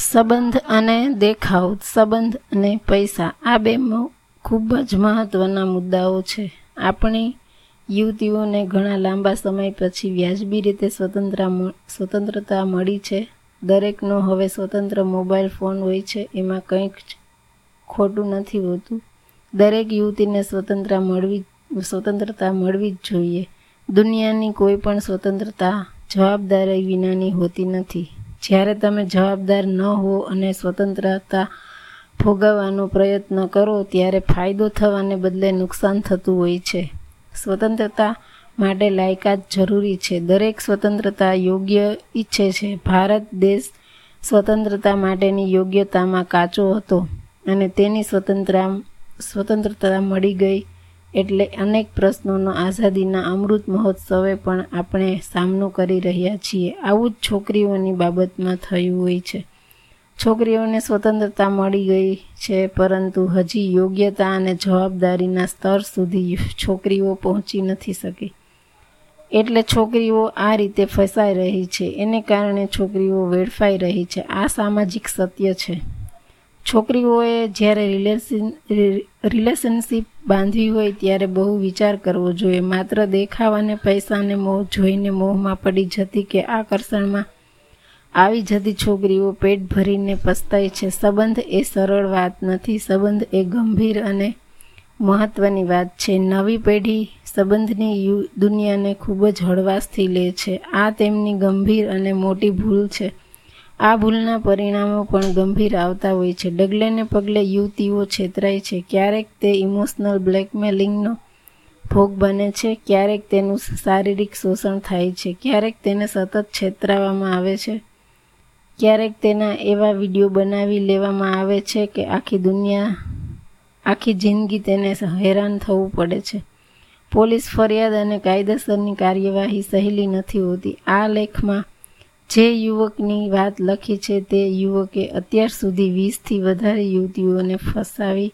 સંબંધ અને દેખાવ, સંબંધ અને પૈસા, આ બે ખૂબ જ મહત્વના મુદ્દાઓ છે. આપણી યુવતીઓને ઘણા લાંબા સમય પછી વ્યાજબી રીતે સ્વતંત્ર સ્વતંત્રતા મળી છે. દરેકનો હવે સ્વતંત્ર મોબાઈલ ફોન હોય છે, એમાં કંઈક ખોટું નથી હોતું. દરેક યુવતીને સ્વતંત્ર મળવી, સ્વતંત્રતા મળવી જ જોઈએ. દુનિયાની કોઈ પણ સ્વતંત્રતા જવાબદારી વિનાની હોતી નથી. જ્યારે તમે જવાબદાર ન હો અને સ્વતંત્રતા ભોગવવાનો પ્રયત્ન કરો, ત્યારે ફાયદો થવાને બદલે નુકસાન થતું હોય છે. સ્વતંત્રતા માટે લાયકાત જરૂરી છે. દરેક સ્વતંત્રતા યોગ્ય ઈચ્છે છે. ભારત દેશ સ્વતંત્રતા માટેની યોગ્યતામાં કાચો હતો અને તેની સ્વતંત્ર, સ્વતંત્રતા મળી ગઈ એટલે અનેક પ્રશ્નોનો આઝાદીના અમૃત મહોત્સવે પણ આપણે સામનો કરી રહ્યા છીએ. આવું જ છોકરીઓની બાબતમાં થયું હોય છે. છોકરીઓને સ્વતંત્રતા મળી ગઈ છે, પરંતુ હજી યોગ્યતા અને જવાબદારીના સ્તર સુધી છોકરીઓ પહોંચી નથી શકી. એટલે છોકરીઓ આ રીતે ફસાઈ રહી છે. એને કારણે છોકરીઓ વેડફાઈ રહી છે. આ સામાજિક સત્ય છે. છોકરીઓએ જ્યારે રિલેશન રિલેશનશીપ બાંધવી હોય ત્યારે બહુ વિચાર કરવો જોઈએ. માત્ર દેખાવ અને પૈસાને મોહ જોઈને મોહમાં પડી જતી કે આકર્ષણમાં આવી જતી છોકરીઓ પેટ ભરીને પસ્તાય છે. સંબંધ એ સરળ વાત નથી. સંબંધ એ ગંભીર અને મહત્વની વાત છે. નવી પેઢી સંબંધની દુનિયાને ખૂબ જ હળવાશથી લે છે. આ તેમની ગંભીર અને મોટી ભૂલ છે. આ ભૂલના પરિણામો પણ ગંભીર આવતા હોય છે. ડગલેને પગલે યુવતીઓ છેતરાય છે. ક્યારેક તે ઇમોશનલ બ્લેકમેલિંગનો ભોગ બને છે, ક્યારેક તેનું શારીરિક શોષણ થાય છે, ક્યારેક તેને સતત છેતરાવવામાં આવે છે, ક્યારેક તેના એવા વીડિયો બનાવી લેવામાં આવે છે કે આખી દુનિયા, આખી જિંદગી તેને હેરાન થવું પડે છે. પોલીસ ફરિયાદ અને કાયદેસરની કાર્યવાહી સહેલી નથી હોતી. આ લેખમાં જે યુવકની વાત લખી છે તે યુવકે અત્યાર સુધી વીસથી વધારે યુવતીઓને ફસાવી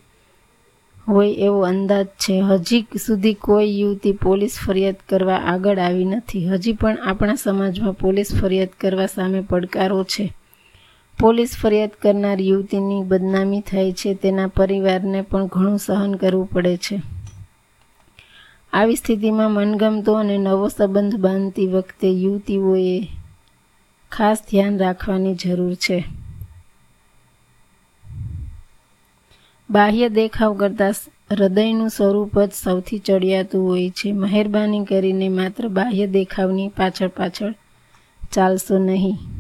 હોય એવો અંદાજ છે. હજી સુધી કોઈ યુવતી પોલીસ ફરિયાદ કરવા આગળ આવી નથી. હજી પણ આપણા સમાજમાં પોલીસ ફરિયાદ કરવા સામે પડકારો છે. પોલીસ ફરિયાદ કરનાર યુવતીની બદનામી થાય છે. તેના પરિવારને પણ ઘણું સહન કરવું પડે છે. આવી સ્થિતિમાં મનગમતો અને નવો સંબંધ બાંધતી વખતે યુવતીઓએ ખાસ ધ્યાન રાખવાની જરૂર છે. બાહ્ય દેખાવ કરતાં હૃદયનું સ્વરૂપ જ સૌથી ચડિયાતું હોય છે. મહેરબાની કરીને માત્ર બાહ્ય દેખાવની પાછળ પાછળ ચાલશો નહીં.